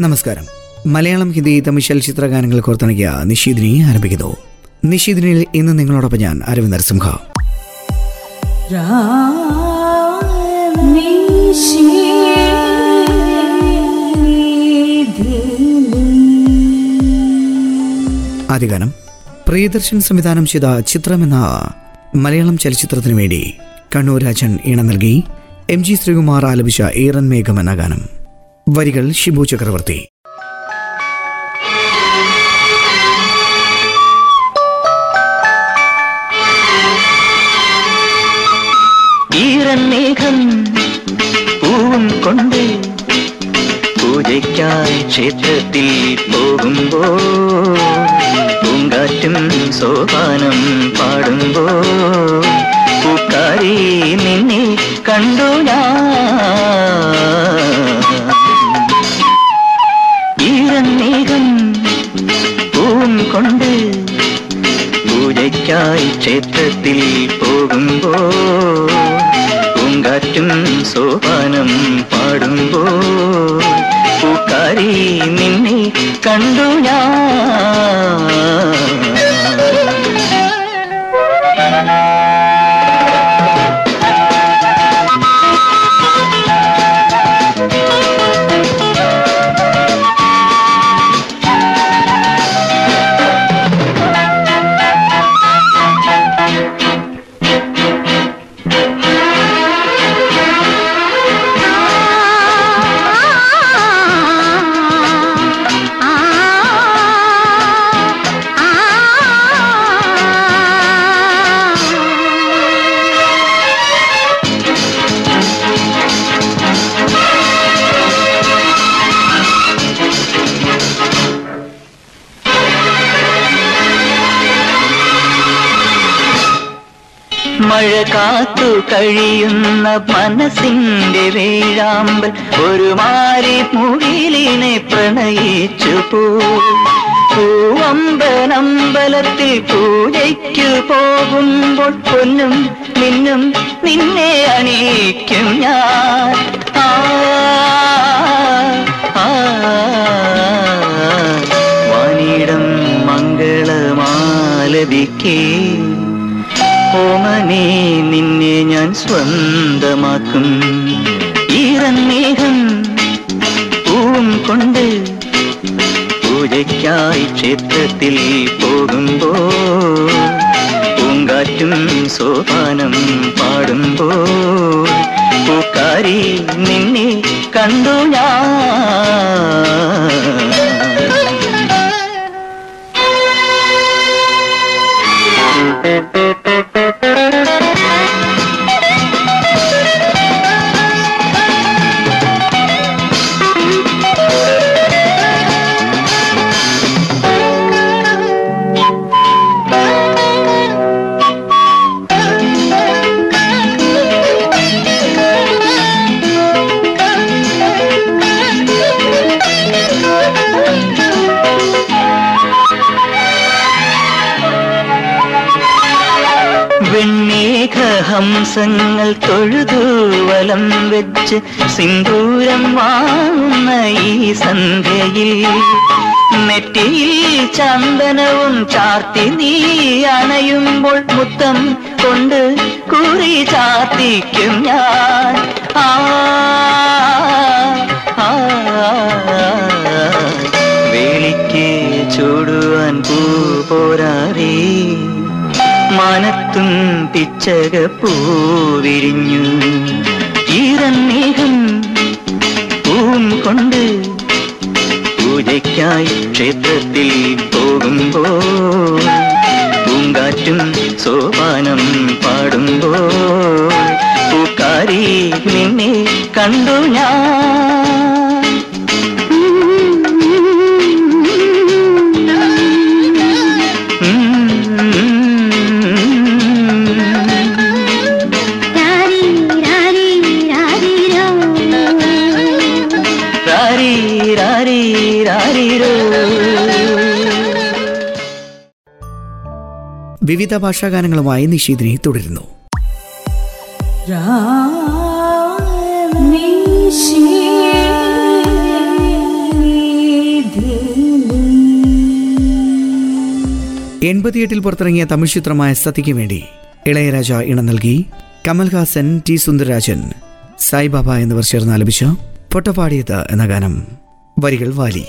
നമസ്കാരം. മലയാളം ഹിന്ദി തമിഴ് ചലച്ചിത്ര ഗാനങ്ങൾ കോർത്തിണക്കിയ നിഷീദിനി ആരംഭിക്കുന്നു. നിഷീദിനിൽ ഇന്ന് നിങ്ങളോടൊപ്പം ഞാൻ അരവിന്ദ് നരസിംഹ. ആദ്യഗാനം. പ്രിയദർശൻ സംവിധാനം ചെയ്ത ചിത്രം എന്ന മലയാളം ചലച്ചിത്രത്തിനു വേണ്ടി കണ്ണൂർ രാജൻ ഈണം നൽകി. എം ജി ശ്രീകുമാർ ആലപിച്ച ഈറൻ മേഘം എന്ന ഗാനം. വരികൾ ഷിബു ചക്രവർത്തി. ഈരമേഘം മേഘം പൂവും കൊണ്ട് പൂജയ്ക്കായി ക്ഷേത്രത്തിൽ പോകുമ്പോ പൂങ്കാറ്റും സോപാനം പാടുമ്പോ പൂക്കാരി നിന്നെ കണ്ടു ഞാൻ. പൂജയ്ക്കായി ക്ഷേത്രത്തിൽ പോകുമ്പോ പൂങ്കാറ്റും സോപാനം പാടുമ്പോ പൂക്കാരി നിന്നെ കണ്ടു ഞാൻ. കാത്തു കഴിയുന്ന മനസ്സിന്റെ വേഴാമ്പൽ ഒരു മാരി മുകിലിനെ പ്രണയിച്ചു പോ. പൂവമ്പനമ്പലത്തിൽ പൂജയ്ക്കു പോകുമ്പോൾ പൊന്നും നിന്നും നിന്നെ അണിയിക്കും ഞാൻ. വാനിടം മംഗളമാലപിക്കേ. ഓമനെ സ്വന്തമാക്കും. ഈറൻ മേഘം പൂവും കൊണ്ട് പൂജയ്ക്കായി ക്ഷേത്രത്തിൽ പോകുമ്പോ പൂങ്കാറ്റും സോപാനം പാടുമ്പോ പൂക്കാരി നിന്നെ കണ്ടു ഞാൻ. വെച്ച് സിന്ദൂരം വാങ്ങുന്ന ഈ സന്ധ്യയിൽ നെറ്റിയിൽ ചന്ദനവും ചാർത്തി നീ അണയുമ്പോൾ മുത്തം കൊണ്ട് കുറി ചാർത്തിക്കും ഞാൻ. ആ വേലിക്ക് ചൂടുവാൻ പൂ പോരാറേ മാനത്തും പിച്ചക പൂവിരിഞ്ഞു പൂജയ്ക്കായി ക്ഷേത്രത്തിൽ പോകുമ്പോ പൂങ്കാറ്റും സോപാനം പാടുമ്പോ പൂക്കാരി നിന്നെ കണ്ടു ഞാൻ. വിവിധ ഭാഷാഗാനങ്ങളുമായി നിഷീദിനെ തുടരുന്നു. എൺപത്തിയെട്ടിൽ പുറത്തിറങ്ങിയ തമിഴ് ചിത്രമായ സതിക്ക് വേണ്ടി ഇളയരാജ ഇണ നൽകി. കമൽഹാസൻ ടി സുന്ദരരാജൻ സായിബാബ എന്നിവർ ചേർന്ന് ആലപിച്ച പൊട്ടപ്പാടിയത് എന്ന ഗാനം വരികൾ വാലി.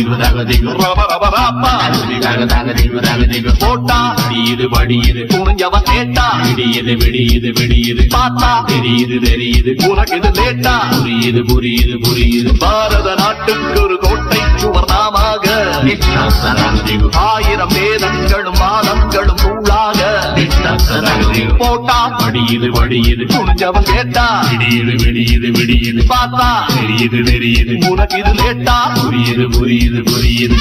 దిగు దగ దిగు బాబా బాబా బాబా దిగు దగ దగ దిగు దగ దిగు வடியது குனிஞ்சவன் கேட்டா விடியது விடியது விடியது. பார்த்தா. தெரியுது தெரியுது. உனக்கு இது லேட்டா. புரியுது புரியுது புரியுது. பாரத நாட்டுக்கு ஒரு கோட்டை சுவர்ணமாக ஆயிரம் வேதங்களும் வாதங்களும் கூழாக போட்டா. வடியுது வடியுது. குனிஞ்சவன் கேட்டா விடியுது விடியுது விடியுது. பார்த்தா. தெரியுது தெரியுது. உனக்கு இது லேட்டா. புரியுது புரியுது புரியுது.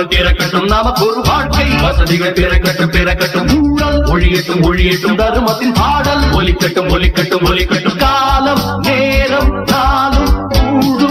கதவுகள் திறக்கட்டும். நமக்கு ஒரு வாழ்க்கை வசதிகள் திறக்கட்டும் திறக்கட்டும். ஊழல் ஒழியட்டும் ஒழியட்டும். தருமத்தின் பாடல் ஒலிக்கட்டும் ஒலிக்கட்டும் ஒலிக்கட்டும். காலம் நேரம் நாளும் கூடும்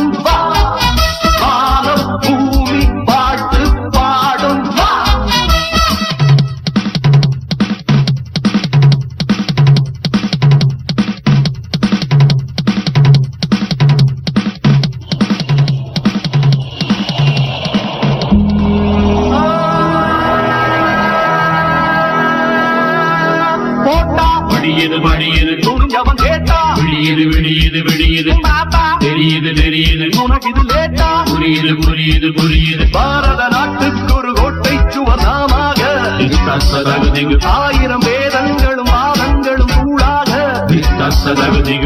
விடியது விடியது. தெரியுது தெரியுது. உனக்கு இது லேட்டா. புரியுது புரியுது புரியுது. பாரத நாட்டுக்கு ஒரு கோட்டை சுவர்ணமாக ஆயிரம் வேதங்களும் வாதங்களும் கூடாக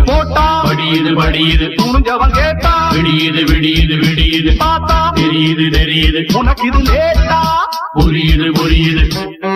போட்டா. வடியுது வடியுது துணிஞ்சவன் கேட்டா. விடியுது விடியுது விடியுது. பார்த்தா தெரியுது தெரியுது. உனக்கு இது லேட்டா. புரியுது புரியுது.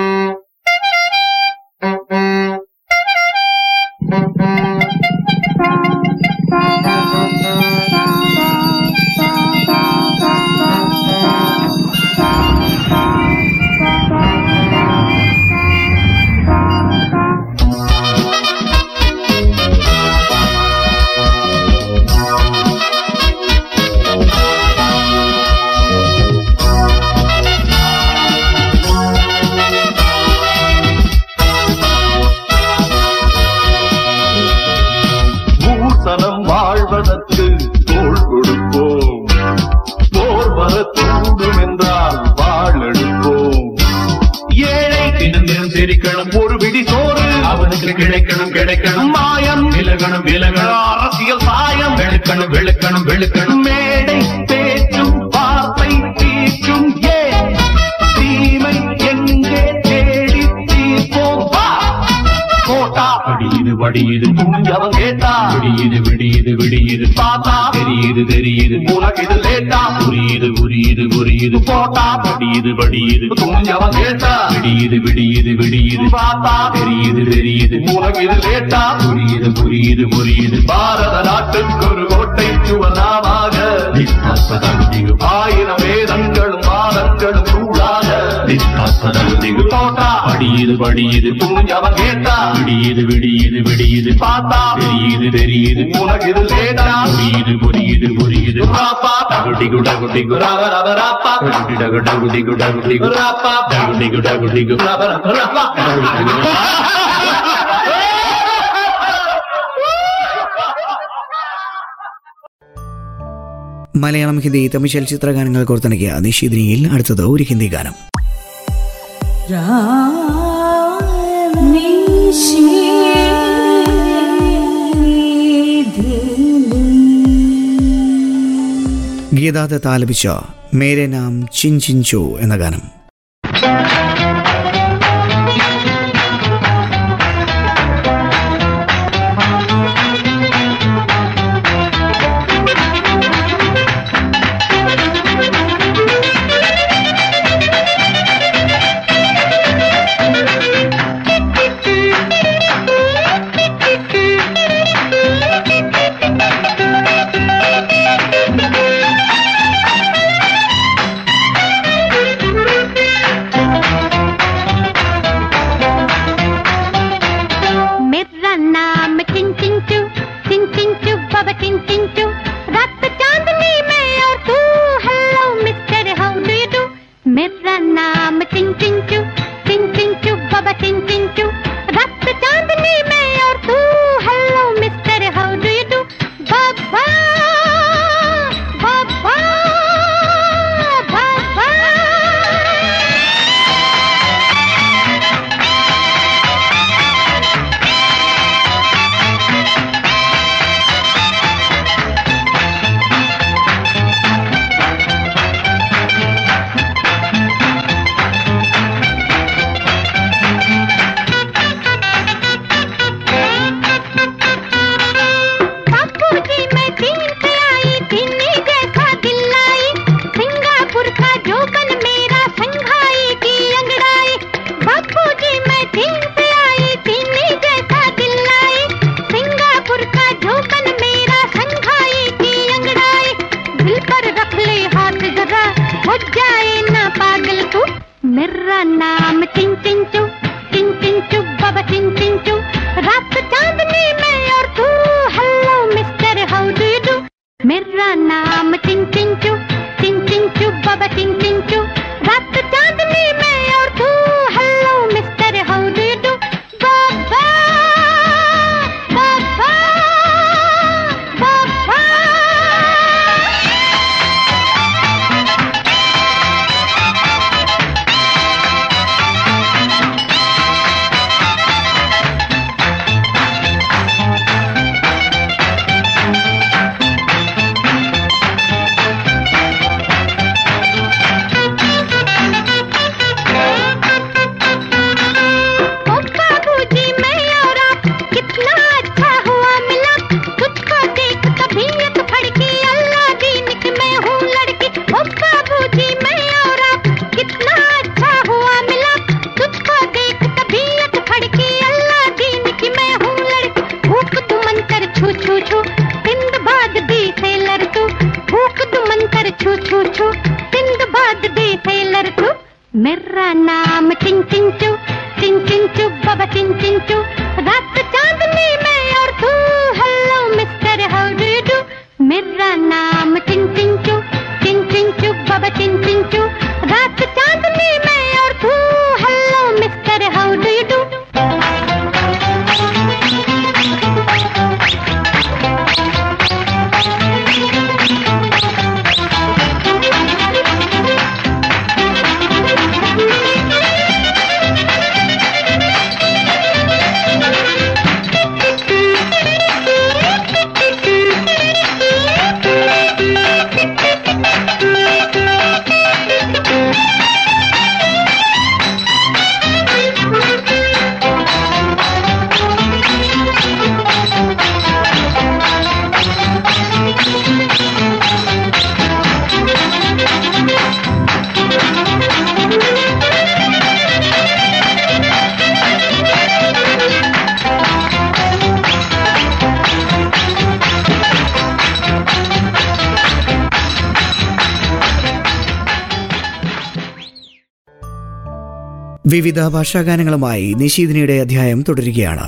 தெரியுது தெரியுது? உனக்கு இது லேட்டா? புரியுது புரியுது புரியுது. போட்டா? வடியுது வடியுது. துணிஞ்சவன் கேட்டா விடியுது விடியுது விடியுது. பார்த்தா? தெரியுது தெரியுது. உனக்கு இது லேட்டா? புரியுது புரியுது புரியுது. பாரத நாட்டுக்கு ஒரு கோட்டை சுவனாமாக ஆயிரம் வேதங்களும் தத்தனவு திகு தோட்டா படியுது படியுது தூஞ்சவன் கேட்டா விடியுது விடியுது விடியுது பார்த்தா தெரியுது தெரியுது உனக்கு இது லேட்டா புரியுது புரியுது புரியுது பாப்பா டகுடிகு டகுடிகு ரவ ரவ ராப்பா டகுடி டகு டகுடிகு டகுடிகு ராப்பா டகுடிகு டகுடிகு ரவ ரவ ராப்பா டகுடிகு മലയാളം ഹിന്ദി തമിഴ് ചലച്ചിത്ര ഗാനങ്ങൾ കോർത്തിണക്കിയ നിഷീദിനിയിൽ അടുത്തത് ഒരു ഹിന്ദി ഗാനം ഗീതാദത്ത് ആലപിച്ച മേരെ നാം ചിൻ ചിൻ ചോ എന്ന ഗാനം. വിവിധ ഭാഷാഗാനങ്ങളുമായി നിഷീദിനിയുടെ അധ്യായം തുടരുകയാണ്.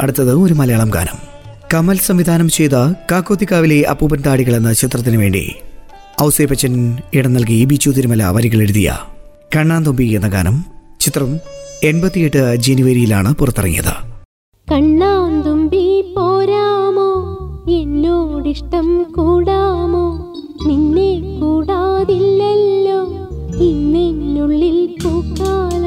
അടുത്തത് ഒരു മലയാളം ഗാനം. കമൽ സംവിധാനം ചെയ്ത കാക്കോത്തിക്കാവിലെ അപ്പൂപ്പൻ താടികൾ എന്ന ചിത്രത്തിനു വേണ്ടി ഔസേപ്പച്ചൻ ഇടം നൽകി ബിച്ചു തിരുമല വരികൾ എഴുതിയ കണ്ണാന്തൊമ്പി എന്ന ഗാനം ചിത്രം എൺപത്തിയെട്ട് ജനുവരിയിലാണ് പുറത്തിറങ്ങിയത്. കണ്ണാന്തുമ്പി പോരാമോ? എന്നോടിഷ്ടം കൂടാമോ? നിന്നെ കൂടാതില്ലല്ലോ. ഇന്നുള്ളിൽ പൂക്കാ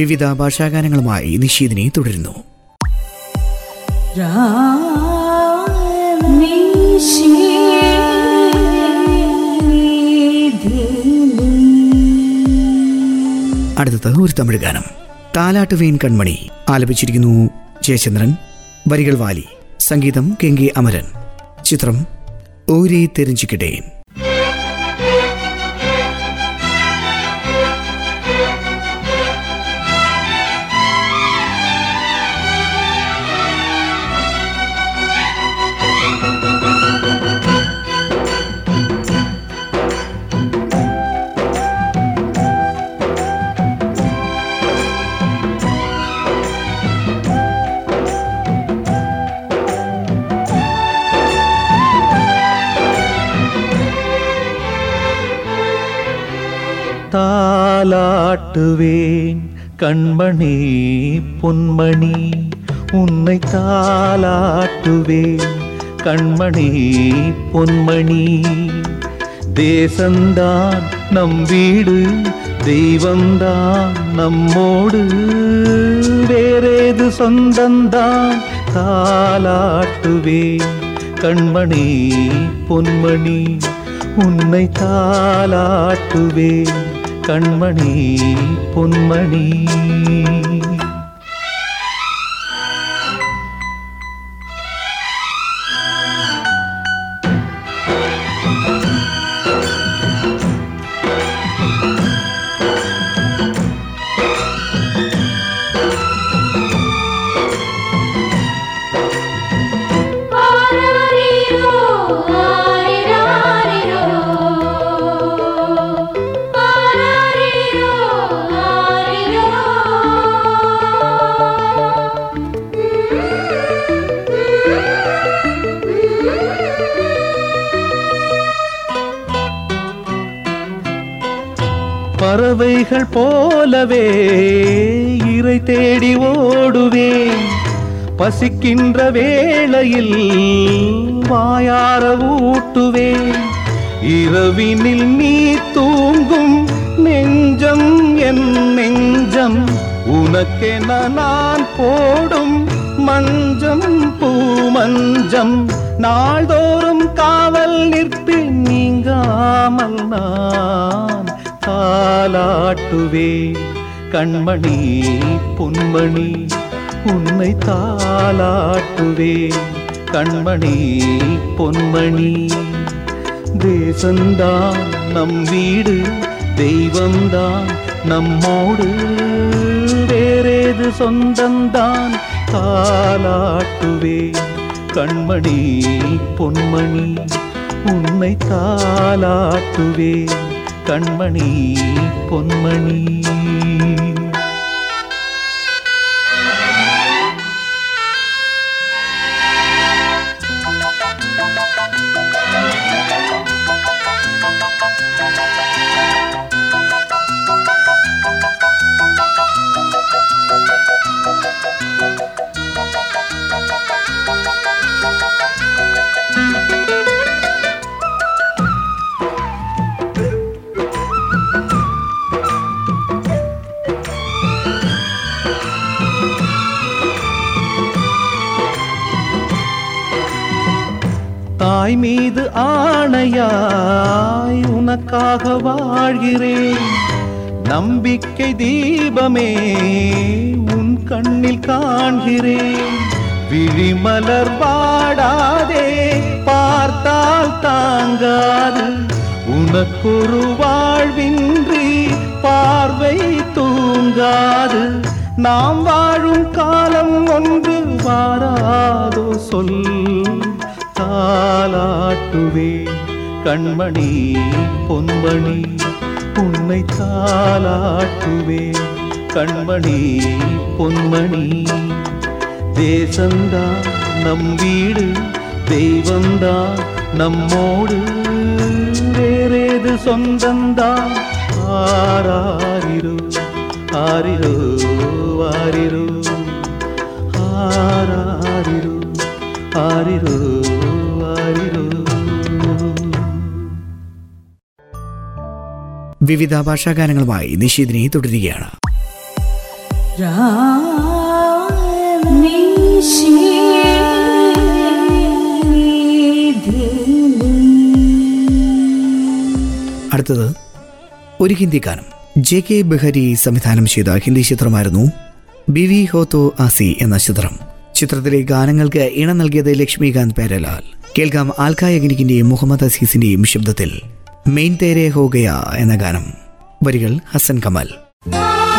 വിവിധ ഭാഷാഗാനങ്ങളുമായി നിഷീദിനെ തുടരുന്നു. അടുത്തത് ഒരു തമിഴ് ഗാനം. താലാട്ടുവേൻ കൺമണി ആലപിച്ചിരിക്കുന്നു ജയചന്ദ്രൻ വരികൾ വാലി സംഗീതം കെ അമരൻ. ചിത്രം ഓരേ തെരഞ്ചിക്കട്ടേൻ காட்டுவேன். கண்மணி பொன்மணி உன்னை தாலாட்டுவேன் கண்மணி பொன்மணி தேசந்தான் நம் வீடு தெய்வந்தான் நம்மோடு. வேறேது சொந்தந்தான் தாலாட்டுவேன் கண்மணி பொன்மணி உன்னை தாலாட்டுவேன் கண்மணி பொன்மணி. போலவே இறை தேடி ஓடுவேன். பசிக்கின்ற வேளையில் வாயார ஊட்டுவேன். இரவினில் நீ தூங்கும் நெஞ்சம் என் நெஞ்சம். உனக்கென நான் போடும் மஞ்சம் பூமஞ்சம். நாள்தோறும் காவல் நிற்பேன் நீங்காமல் நான் தாலாட்டுவேன் கண்மணி பொன்மணி உன்னை தாளாட்டுவேன் கண்மணி பொன்மணி தேசந்தான் நம் வீடு தெய்வந்தான் நம்மோடு. வேறேது சொந்தந்தான் தாளாட்டுவேன் கண்மணி பொன்மணி உன்னை தாளாட்டுவேன் கண்மணி பொன்மணி. ஆணையாய் உனக்காக வாழ்கிறேன். நம்பிக்கை தீபமே உன் கண்ணில் காண்கிறேன். விழிமலர் பாடாதே பார்த்தால் தாங்காது. உனக்கொரு வாழ்வின்றி பார்வை தூங்காது. நாம் வாழும் காலம் ஒன்று வாராதோ சொல். தாலாட்டுவேன் கண்மணி பொன்மணி உன்னை தாலாட்டுவேன் கண்மணி பொன்மணி தேசந்தா நம் வீடு தெய்வந்தா நம்மோடு. வேறேது சொந்தந்தா? ஆராரிரோ ஆரிரோ ஆரிரோ. ஆராரிரோ. ആരിരോ ആരിരോ. വിവിധ ഭാഷാഗാനങ്ങളുമായി നിഷീദിനെ തുടരുകയാണ്. അടുത്തത് ഒരു ഹിന്ദി ഗാനം. ജെ കെ ബെഹരി സംവിധാനം ചെയ്ത ഹിന്ദി ചിത്രമായിരുന്നു ബിവി ഹോത്തോ ആസി എന്ന ചിത്രം. ചിത്രത്തിലെ ഗാനങ്ങൾക്ക് ഇണം നൽകിയത് ലക്ഷ്മികാന്ത് പേരലാൽ. കേൾക്കാം ആൽക്കായഗനിക്കിന്റെയും മുഹമ്മദ് അസീസിന്റെയും ശബ്ദത്തിൽ. മെയിൻ തേരെ ഹോ ഗയാ എന്ന ഗാനം. വരികൾ ഹസൻ കമൽ ും.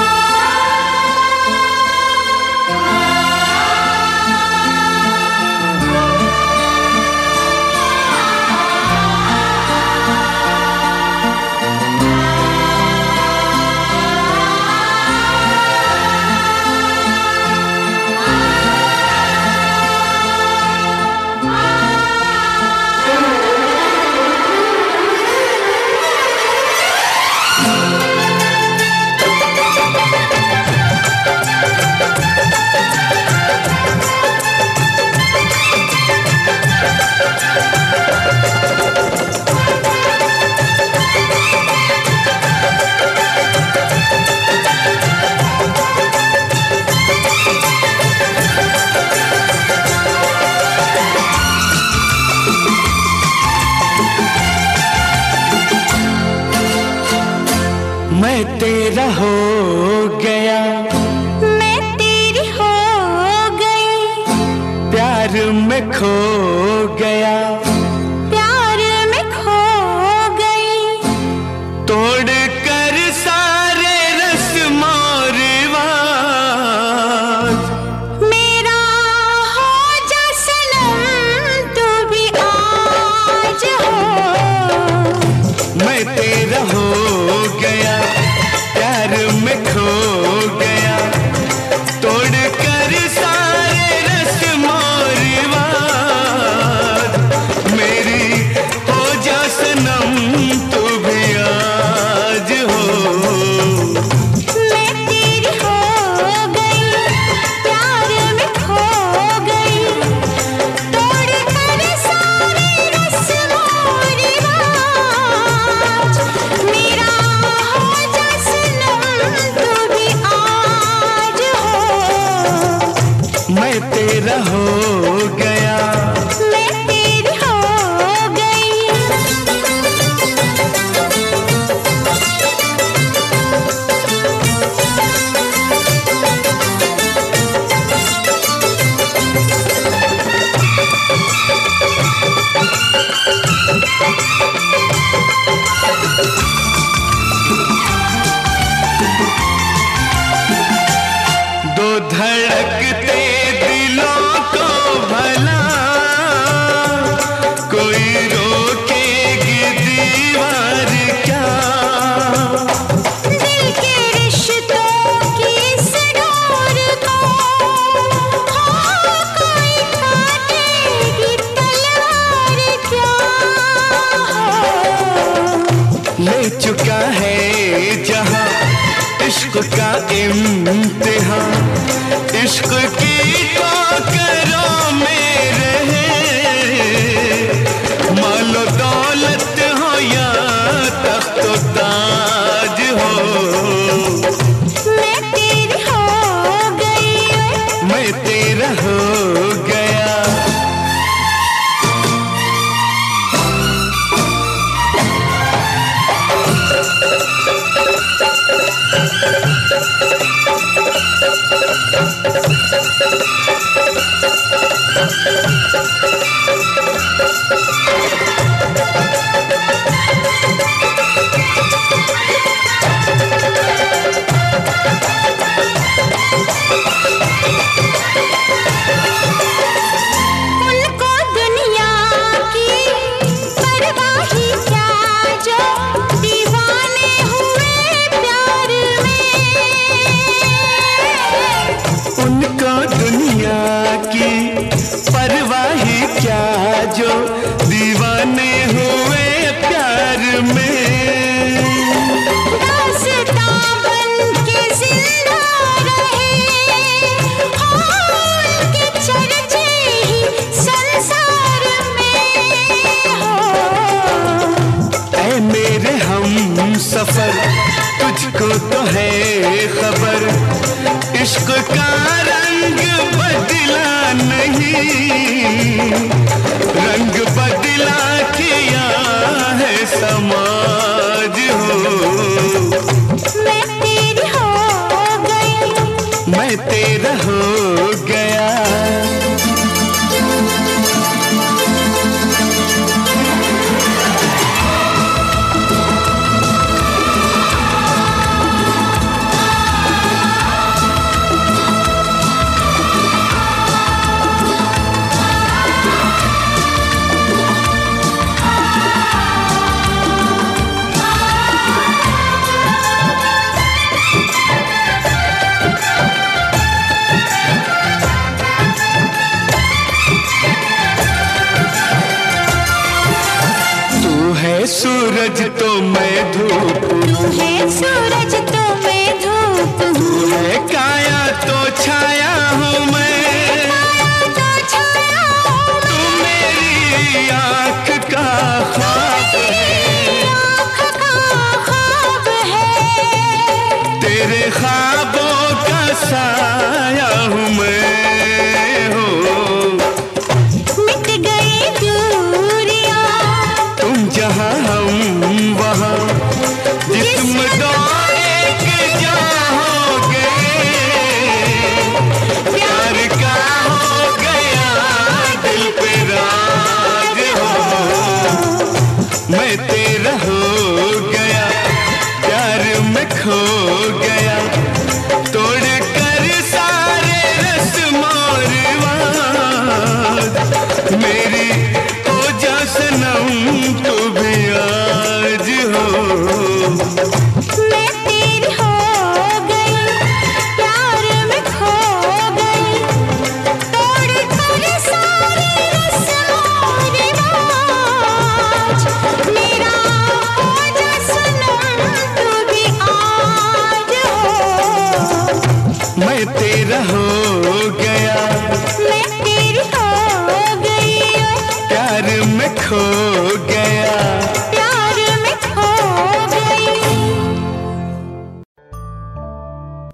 dejar.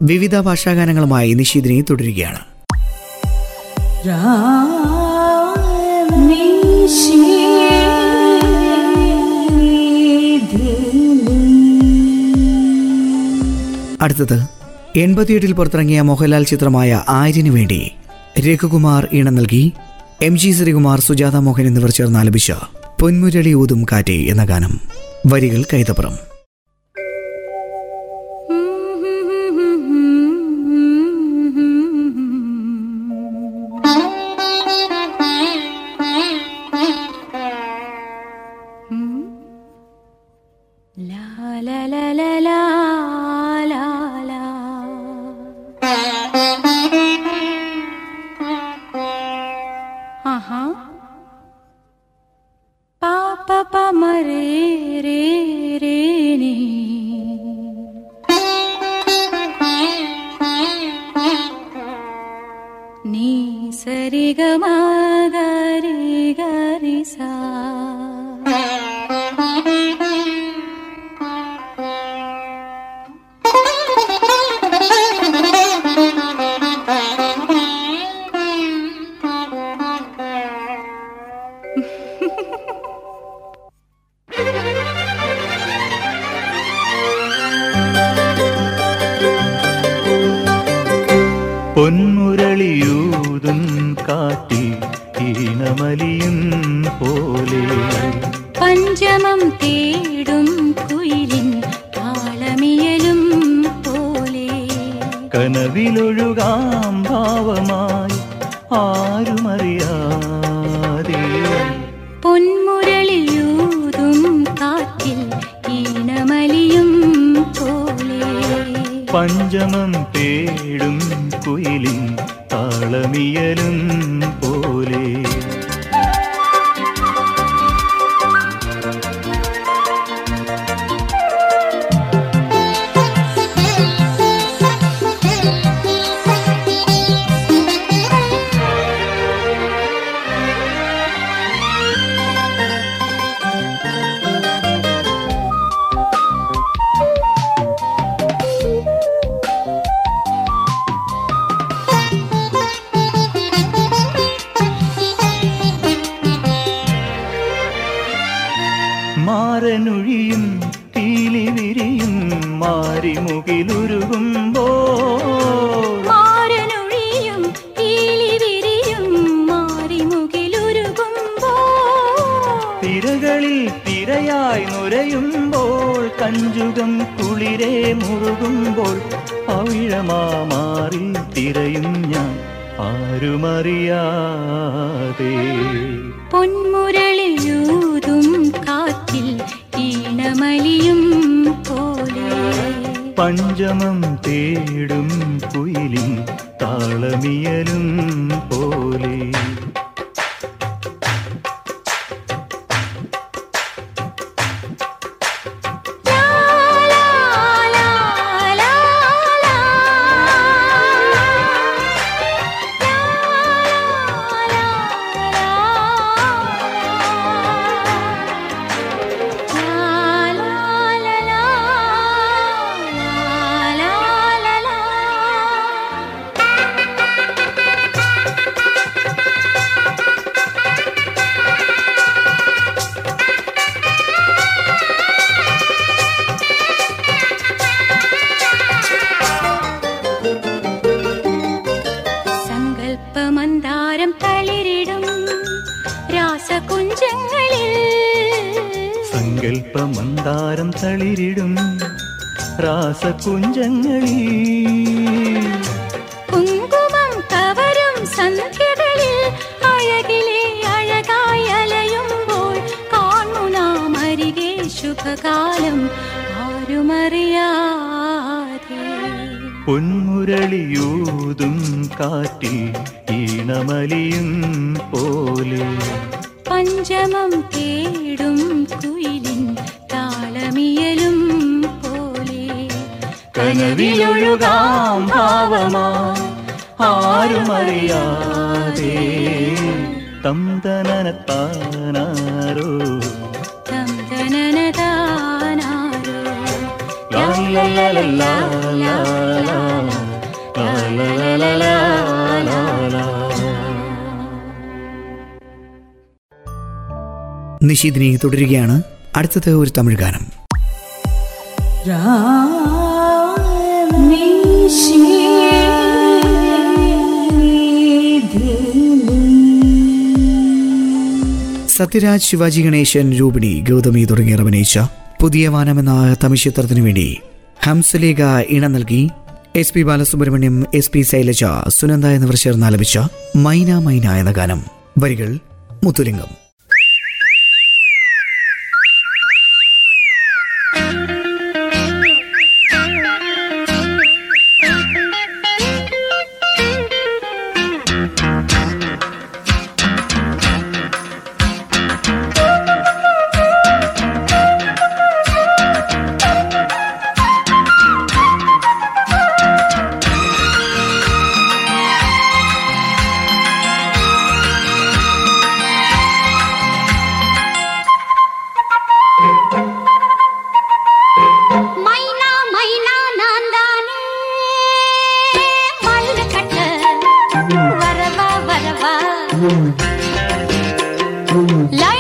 വിവിധ ഭാഷാഗാനങ്ങളുമായി നിഷീദിനെ തുടരുകയാണ്. അടുത്തത് എൺപത്തിയെട്ടിൽ പുറത്തിറങ്ങിയ മോഹൻലാൽ ചിത്രമായ ആര്യന് വേണ്ടി രഘുകുമാർ ഈണം നൽകി എം ജി ശ്രീകുമാർ സുജാത മോഹൻ എന്നിവർ ചേർന്ന് ആലപിച്ച പൊന്മുരളി ഊതും കാറ്റേ എന്ന ഗാനം. വരികൾ കൈതപ്പുറം. നിഷീദിനി തുടരുകയാണ്. അടുത്തത് ഒരു തമിഴ് ഗാനം. സത്യരാജ് ശിവാജി ഗണേശൻ രൂപിണി ഗൗതമി തുടങ്ങിയവർ അഭിനയിച്ച പുതിയ വാനം എന്ന തമിഴ് ചിത്രത്തിനു വേണ്ടി ഹംസലേഖ ഇണം നൽകി. S P Balasubrahmanyam S P Sailaja Sunanda എന്നിവർ ചേർന്ന് ആലപിച്ച മൈന മൈന എന്ന ഗാനം. വരികൾ മുത്തുലിംഗം. Mm. Mm. Life.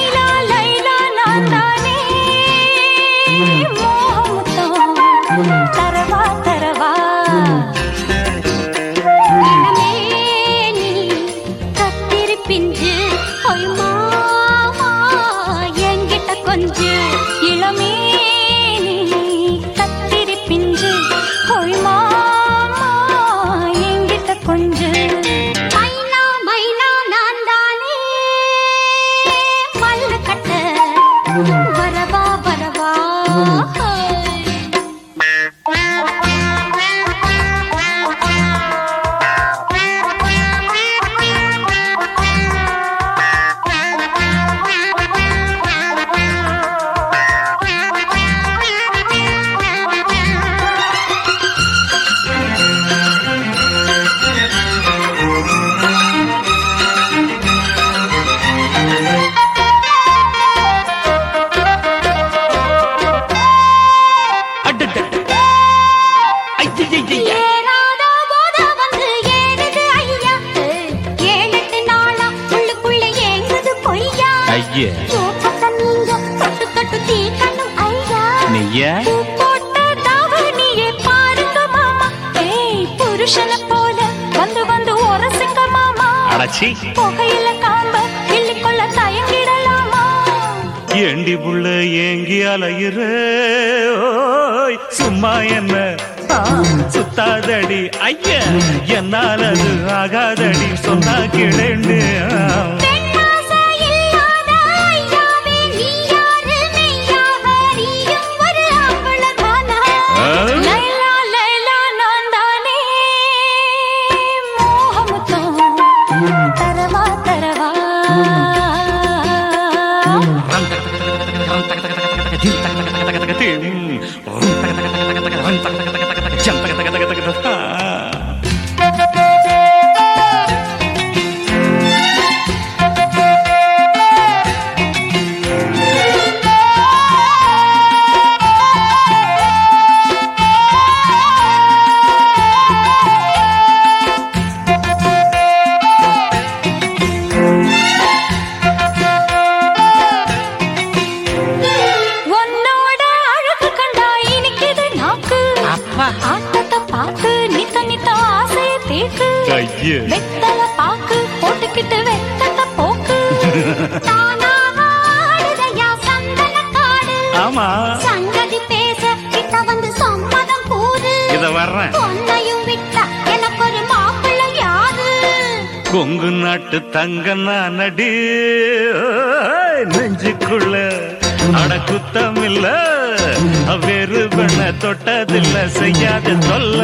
தங்க நானடி நெஞ்சுக்குள்ள அடக்குத்தம் இல்ல வேறு பெண்ண தொட்டதில்ல செய்யாத சொல்ல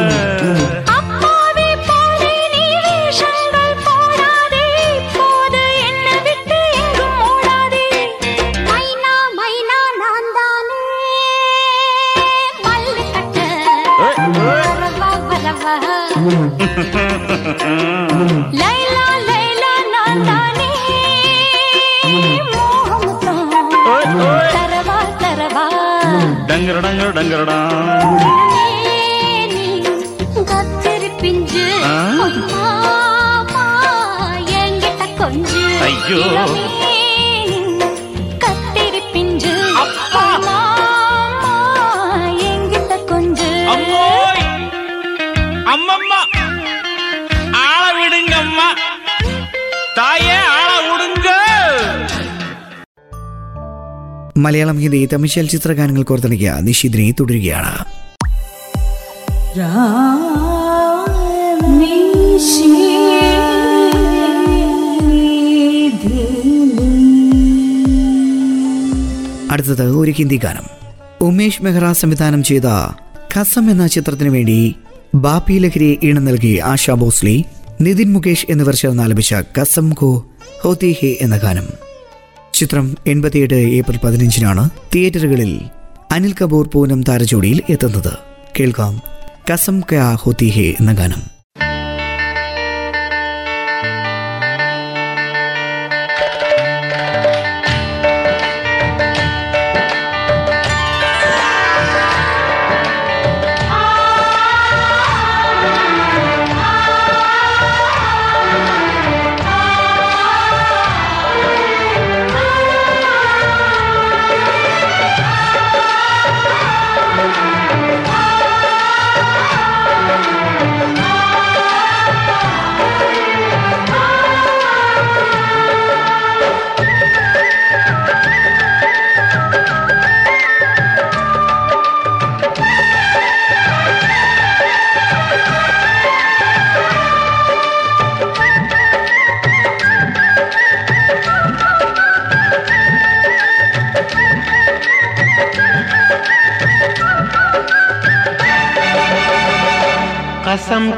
ഹിന്ദി തമിഴ് ചലച്ചിത്ര ഗാനങ്ങൾ കോർത്തിണക്കിയ നിഷിദിനെ തുടരുകയാണ്. അടുത്തത് ഒരു ഹിന്ദി ഗാനം. ഉമേഷ് മെഹ്റ സംവിധാനം ചെയ്ത കസം എന്ന ചിത്രത്തിനു വേണ്ടി ബാപ്പി ലഹരി ഈണം നൽകി ആശാ ഭോസ്ലി നിതിൻ മുകേഷ് എന്നിവർ ചേർന്ന് ആലപിച്ച കസം കോ ഹോതി ഹേ എന്ന ഗാനം. ചിത്രം എൺപത്തിയെട്ട് ഏപ്രിൽ പതിനഞ്ചിനാണ് തിയേറ്ററുകളിൽ അനിൽ കപൂർ പൂനം താരജോടിയിൽ എത്തുന്നത്. കേൾക്കാം. കസം ക്യാ ഹോത്തി ഹേ എന്ന ഗാനം.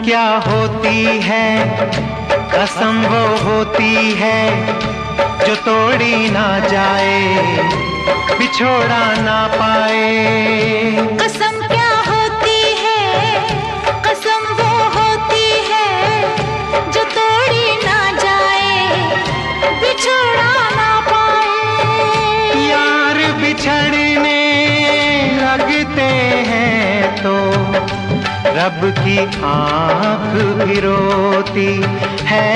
क्या होती है? कसम वो होती है जो तोड़ी ना जाए बिछोड़ा ना पाए। रब की आँख भी रोती है।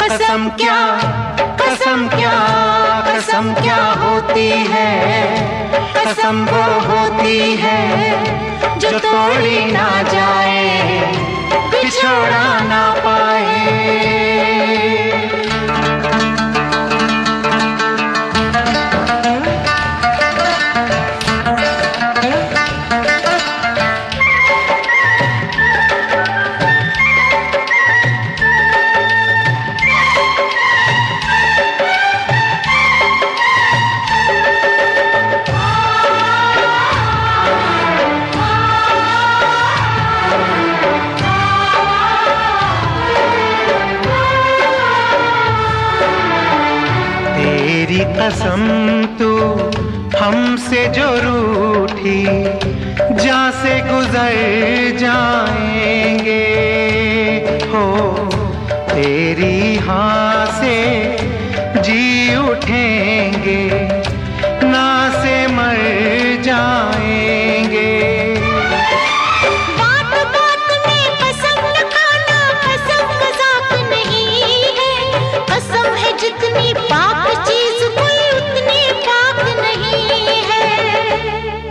कसम क्या कसम क्या कसम क्या होती है? कसम वो होती है जो तोड़ी ना जाए, बिछोड़ा ना पाए।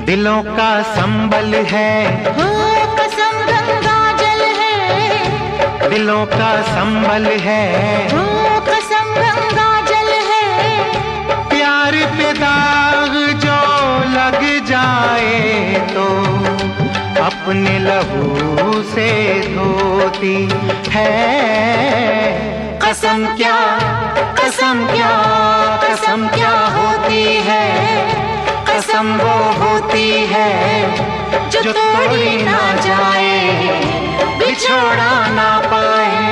दिलों का संबल है। कसम गंगा जल है। दिलों का संबल है कसम गंगा जल है। प्यार पे दाग जो लग जाए तो अपने लहू से धोती है। कसम क्या कसम क्या कसम क्या होती है? कसम वो होती है जो तोड़ी ना जाए बिछोड़ा ना पाए।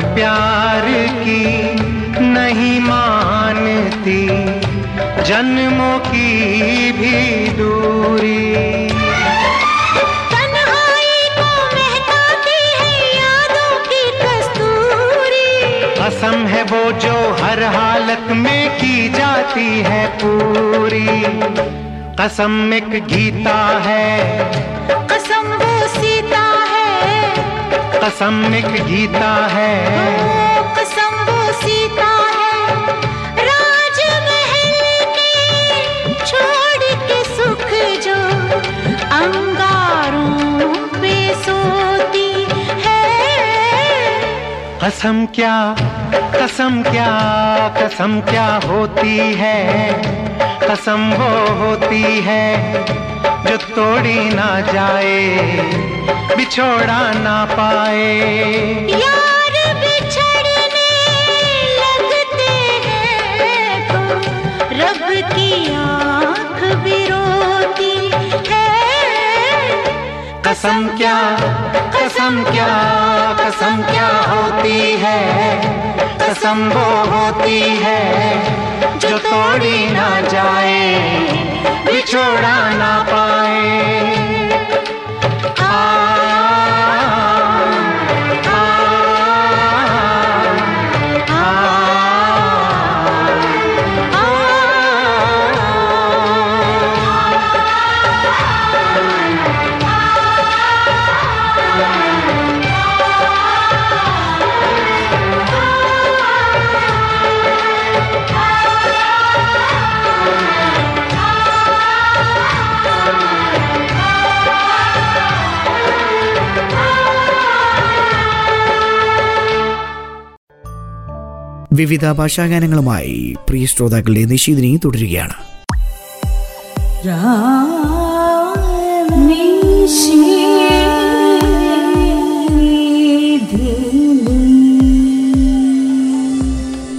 प्यार की नहीं मानती जन्मों की भी दूरी। तन्हाई को महकाती है यादों की कस्तूरी। कसम है वो जो हर हालत में की जाती है पूरी। कसम एक गीता है कसम एक गीता है। कसम वो सीता है। राजमहल के छोड़ के सुख जो अंगारों पे सोती है। कसम क्या कसम क्या कसम क्या होती है? कसम वो होती है जो तोड़ी ना जाए बिछोड़ा ना पाए। यार बिछड़ने लगते हैं तो रब की आँख भी रोती है। कसम क्या कसम क्या कसम क्या होती है? कसम वो होती है। जो तोड़ी ना जाए बिछोड़ा ना पाए। വിവിധ ഭാഷാഗാനങ്ങളുമായി പ്രിയ ശ്രോതാക്കളുടെ നിശീതിനി തുടരുകയാണ്.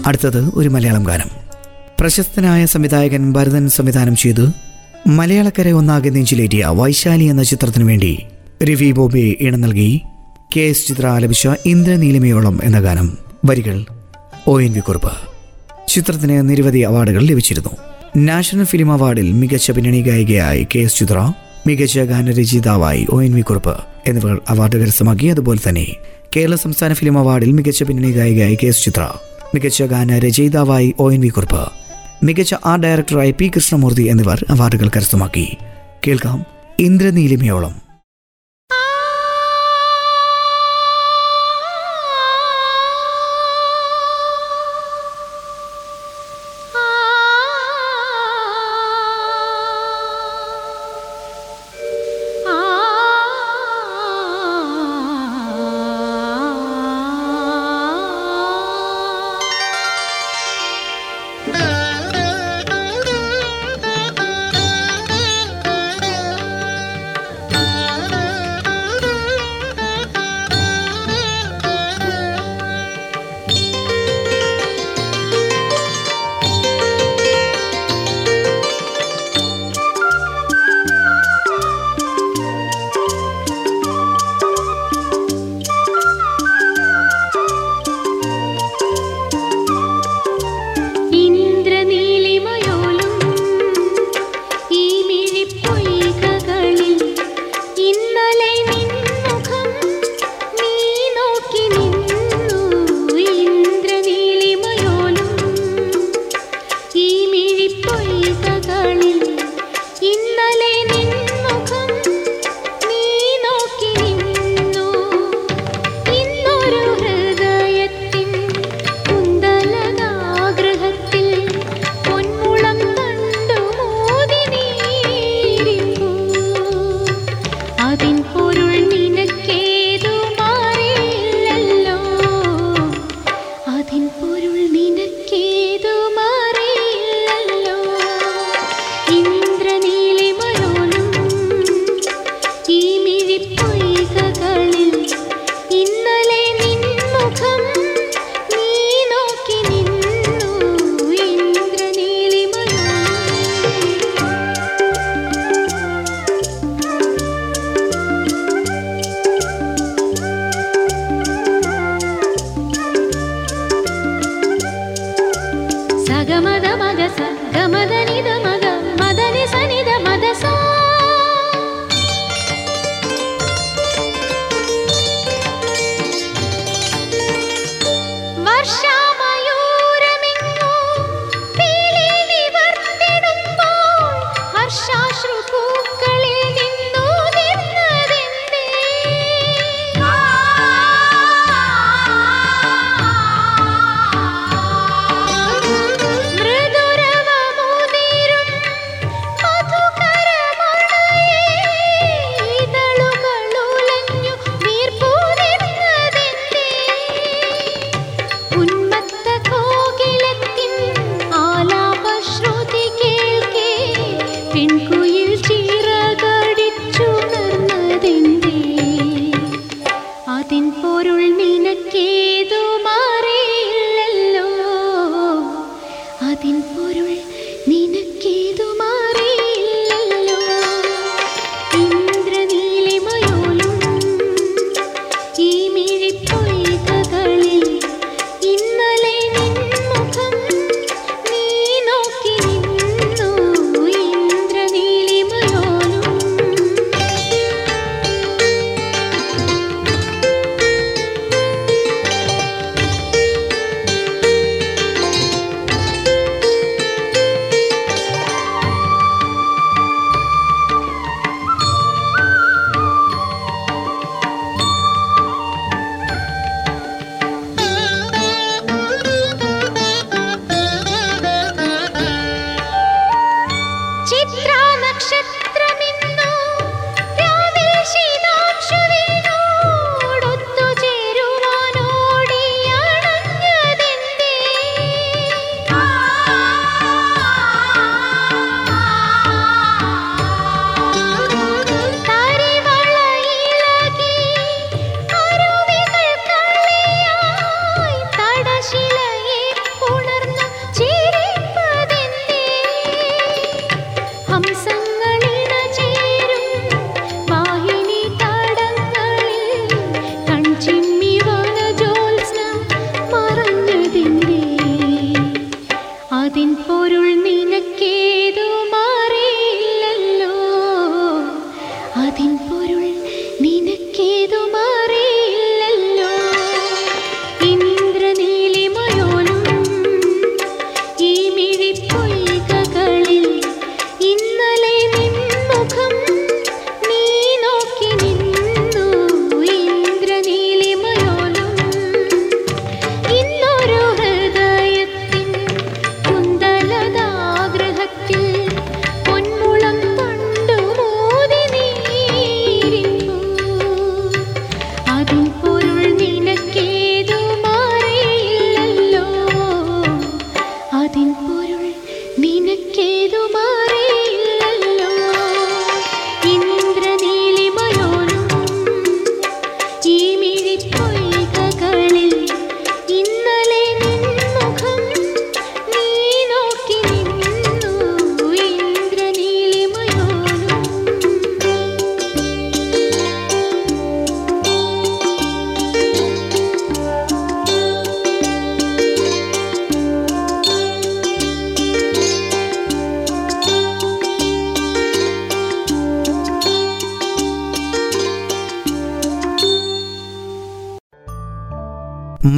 അടുത്തത് ഒരു മലയാളം ഗാനം. പ്രശസ്തനായ സംവിധായകൻ ഭരതൻ സംവിധാനം ചെയ്ത് മലയാളക്കര ഒന്നാകെ നെഞ്ചിലേറ്റിയ വൈശാലി എന്ന ചിത്രത്തിനു വേണ്ടി രവി ബോബെ ഇണം നൽകി കെ എസ് ചിത്ര ആലപിച്ച ഇന്ദ്രനീലിമയോളം എന്ന ഗാനം. വരികൾ ഒ എൻ വി കുറുപ്പ്. ചിത്രത്തിന് നിരവധി അവാർഡുകൾ ലഭിച്ചിരുന്നു. നാഷണൽ ഫിലിം അവാർഡിൽ മികച്ച പിന്നണി ഗായികയായി കെ എസ് ചിത്ര മികച്ച ഗാനരചയിതാവായി ഒ എൻ വി കുറുപ്പ് എന്നിവർ അവാർഡ് കരസ്ഥമാക്കി. അതുപോലെ തന്നെ കേരള സംസ്ഥാന ഫിലിം അവാർഡിൽ മികച്ച പിന്നണി ഗായികയായി കെ എസ് ചിത്ര മികച്ച ഗാനരചയിതാവായി ഒ എൻ വി കുറുപ്പ് മികച്ച ആർട്ട് ഡയറക്ടറായി പി കൃഷ്ണമൂർത്തി എന്നിവർ അവാർഡുകൾ കരസ്ഥമാക്കി. കേൾക്കാം ഇന്ദ്രനീലിമയോളം.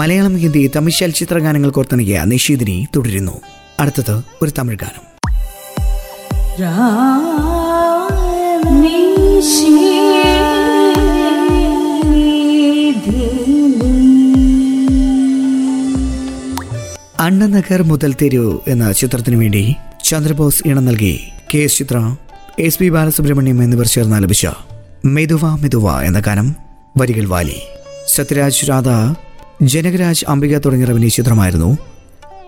മലയാളം ഹിന്ദി തമിഴ് ചലച്ചിത്ര ഗാനങ്ങൾ കോർത്തിണങ്ങിയ നിഷീദിനി തുടരുന്നു. അടുത്തത് ഒരു തമിഴ് ഗാനം. അണ്ണനഗർ മുതൽ തെരു എന്ന ചിത്രത്തിനു വേണ്ടി ചന്ദ്രബോസ് ഇണം നൽകി K S Chithra S P Balasubrahmanyam എന്നിവർ ചേർന്ന് ആലപിച്ച മെതുവ മെതുവ എന്ന ഗാനം വരികൾ വാലി. സത്യരാജ് രാധ ജനകരാജ് അംബിക തുടങ്ങിയ അഭിനയിച്ച ചിത്രമായിരുന്നു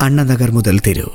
അണ്ണനഗർ മുതൽ തെരുവ്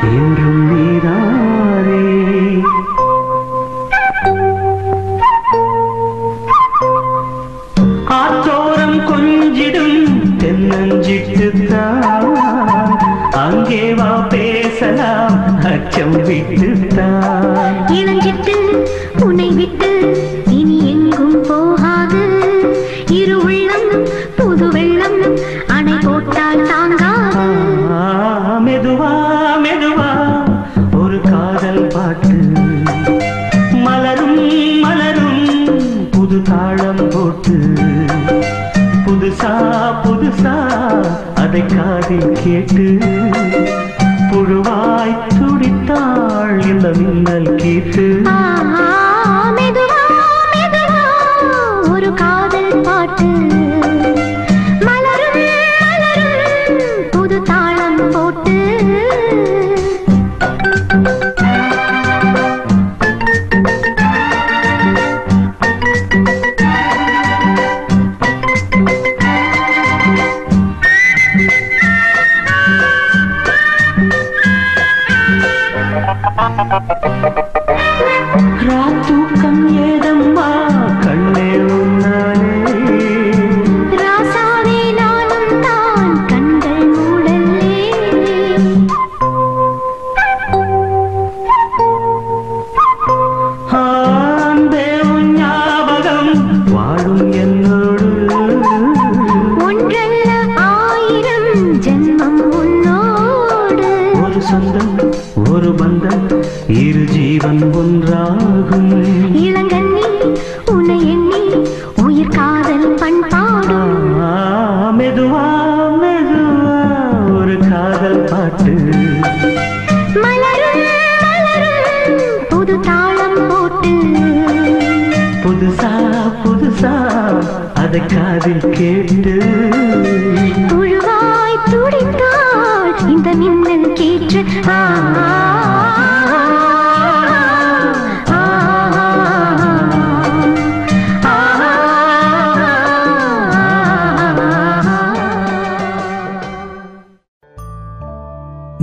Siempre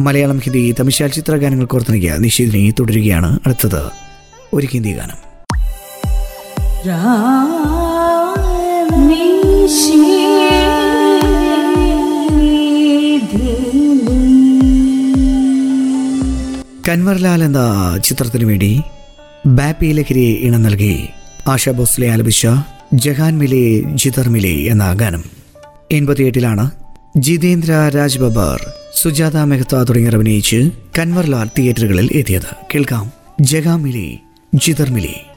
മലയാളം ഹിന്ദി തമിശാൽ ചിത്രഗാനങ്ങൾ കോർത്തിണക്കിയ നിഷേധിനി തുടരുകയാണ് അടുത്തത് ഒരു ഹിന്ദി ഗാനം. കൻവർലാൽ എന്ന ചിത്രത്തിനു വേണ്ടി ബാപ്പി ലഹരി ഇണം നൽകി ആശാ ബോസ്ലെ ആലപിച്ച ജഹാൻ മിലെ ജിതർ മിലെ എന്ന ഗാനം. എൺപത്തിയെട്ടിലാണ് ജിതേന്ദ്ര രാജ്ബബാർ സുജാത മെഹ്ത തുടങ്ങിയവർ അഭിനയിച്ച് കൻവർലാൽ തിയേറ്ററുകളിൽ എത്തിയത്. കേൾക്കാം. ജഗാമിലി ജിതർമിലി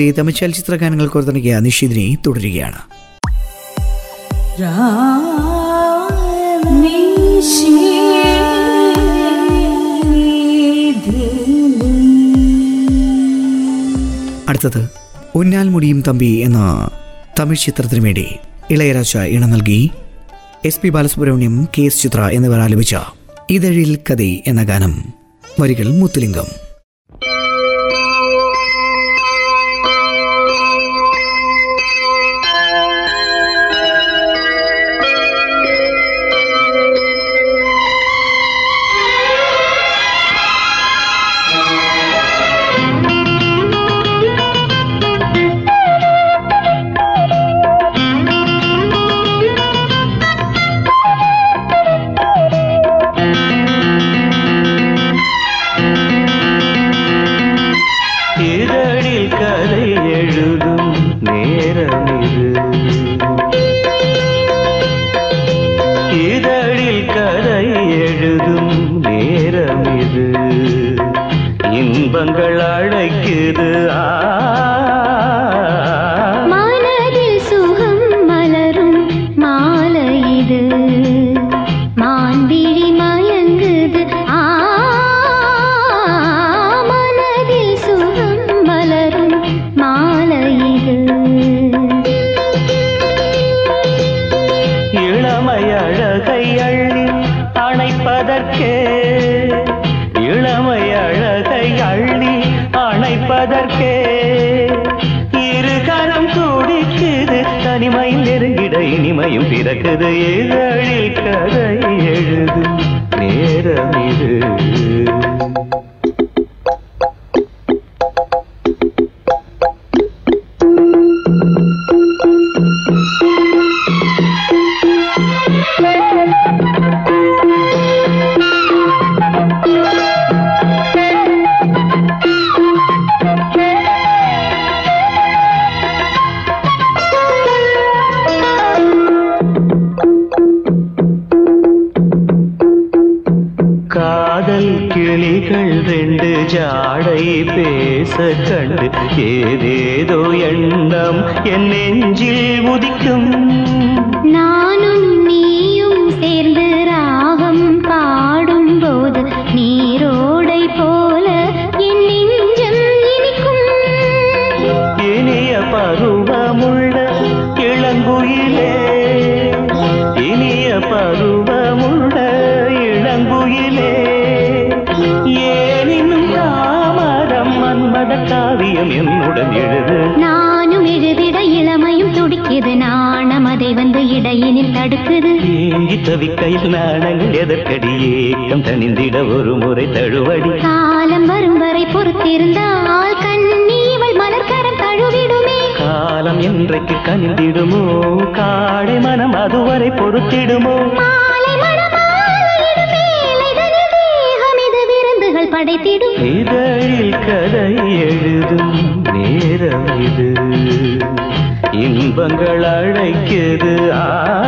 നിഷിദിന്റെ തമിഴ് ചലച്ചിത്ര ഗാനങ്ങൾ കോർത്തിണക്കിയ നിഷിദിനെ തുടരുകയാണ്. അടുത്തത് ഉന്നാൽമുടിയും തമ്പി എന്ന തമിഴ് ചിത്രത്തിനു വേണ്ടി ഇളയരാജ ഇണ നൽകി. S P Balasubrahmanyam K S Chithra എന്നിവർ ആലപിച്ച ഇതഴിൽ കഥ എന്ന ഗാനം വരികൾ മുത്തുലിംഗം. தவிக்கையில் நாணங்கள் எதற்கடி ஏக்கம் தனிந்திட ஒரு முறை தழுவடி. காலம் வரும் வரை பொறுத்திருந்தால் கண்ணீவள் மலர்கரம் தழுவிடுமே. காலம் என்றைக்கு கனிந்திடுமோ காடை மனம் அதுவரை பொறுத்திடுமோ. படைத்திடும். இதழில் கதை எழுதும் நேரம் இது. இன்பங்கள் அழைக்குது. ஆ.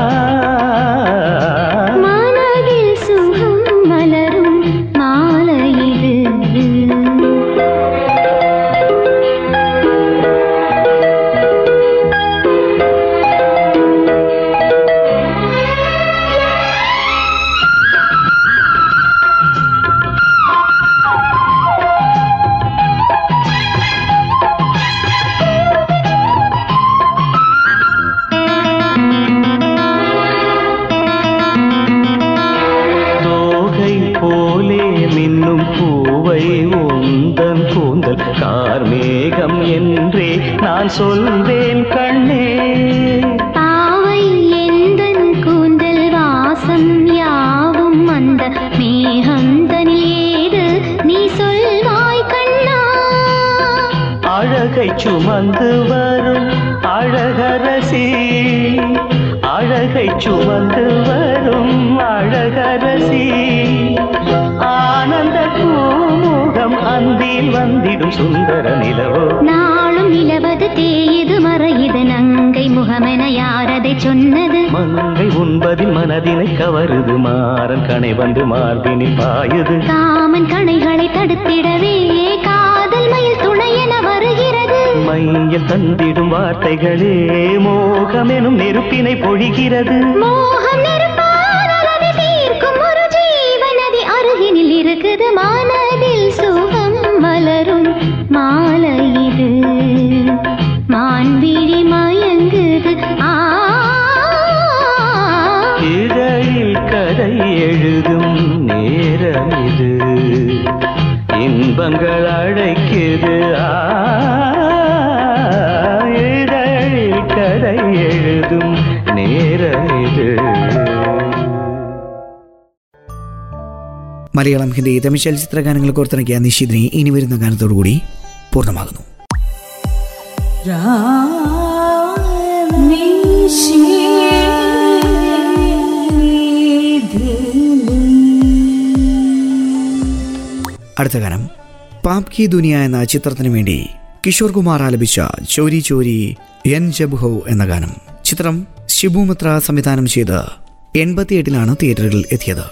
சொன்னது. மங்கை உண்பதில் மனதினை கவருது. மாறன் கணை வந்து மார்பினில் பாயுது. காமன் கணைகளை தடுத்திடவே காதல் மயில் துணையென வருகிறது. மையில் தந்திடும் வார்த்தைகளே மோகமெனும் நெருப்பினை பொழிகிறது. മലയാളം ഹിന്ദി തമിഴ് ചലച്ചിത്ര ഗാനങ്ങൾ കോർത്തിണക്കിയ നിശീതിനി ഇനി വരുന്ന ഗാനത്തോടു കൂടി പൂർണമാകുന്നു. അടുത്ത ഗാനം പാപ് കി ദുനിയ എന്ന ചിത്രത്തിന് വേണ്ടി കിഷോർ കുമാർ ആലപിച്ച ചോരി ചോരി എൻ ജബ് ഹോ എന്ന ഗാനം. ചിത്രം ശിബുമിത്ര സംവിധാനം ചെയ്ത് എൺപത്തിയെട്ടിലാണ് തിയേറ്ററിൽ എത്തിയത്.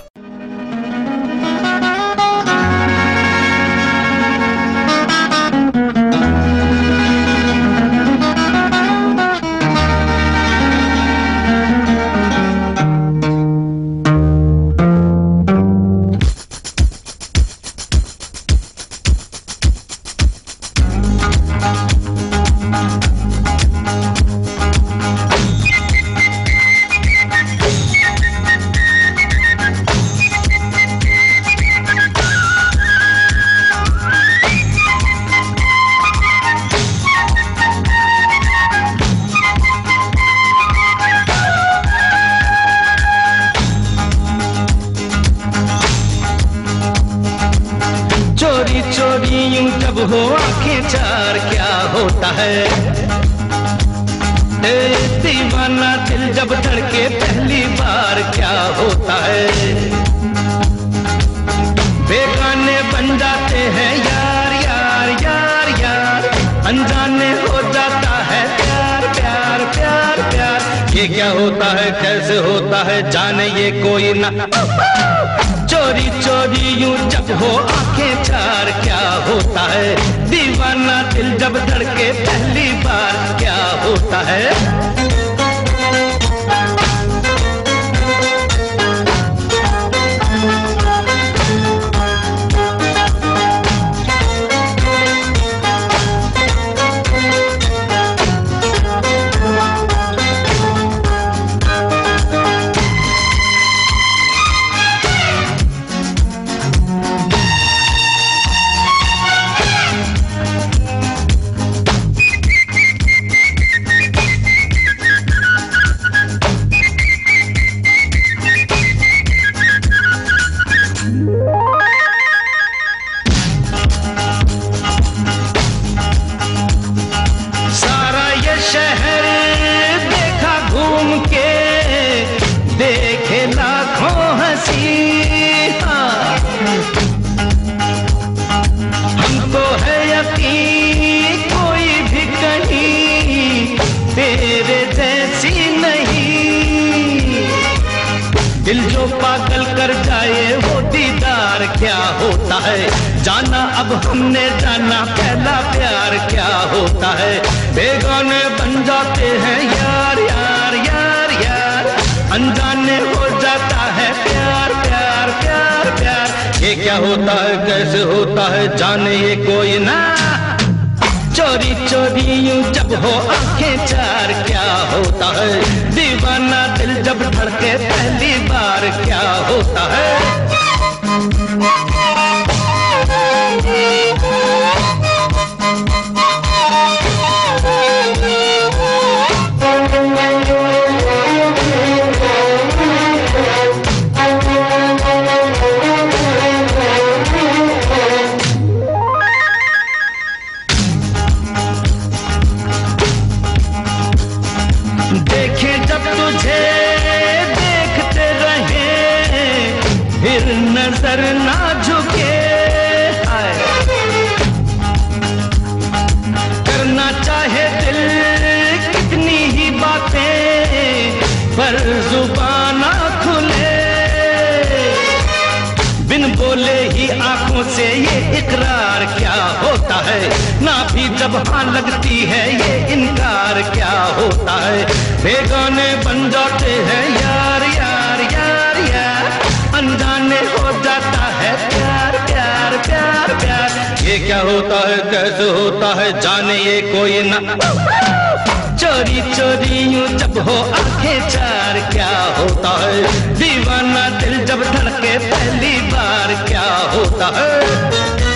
जाता है प्यार प्यार प्यार प्यार। ये क्या होता है, कैसे होता है जाने ये कोई ना। चोरी चोरी यूँ जब हो आँखें चार, क्या होता है? दीवाना दिल जब धड़के पहली बार, क्या होता है?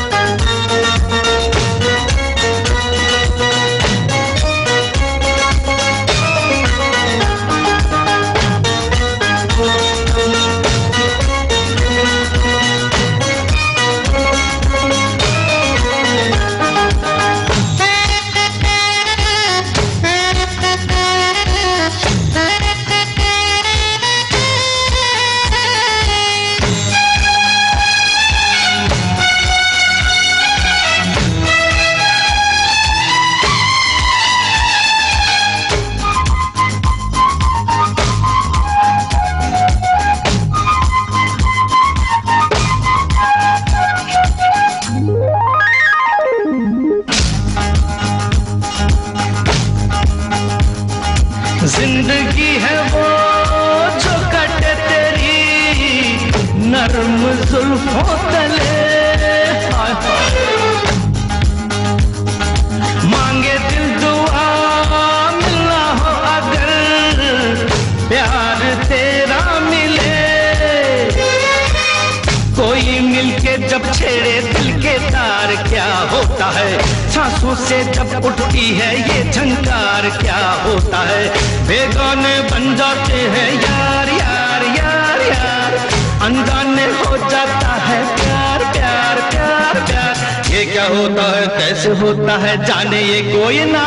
सांसों से जब उठती है, ये झंकार क्या होता है? बेगाने बन जाते हैं, यार यार यार यार। अनजाने हो जाता है, प्यार प्यार प्यार प्यार। ये क्या होता है, कैसे होता है, जाने ये कोई ना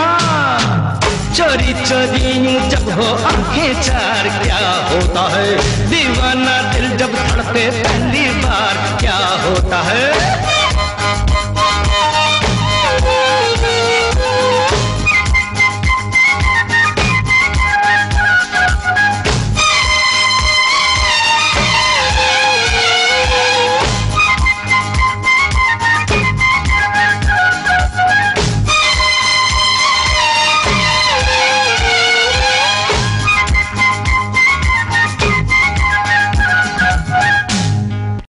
चोरी चोरी, जब हो आँखें चार, क्या होता है? दीवाना दिल जब धड़के पहली बार क्या होता है?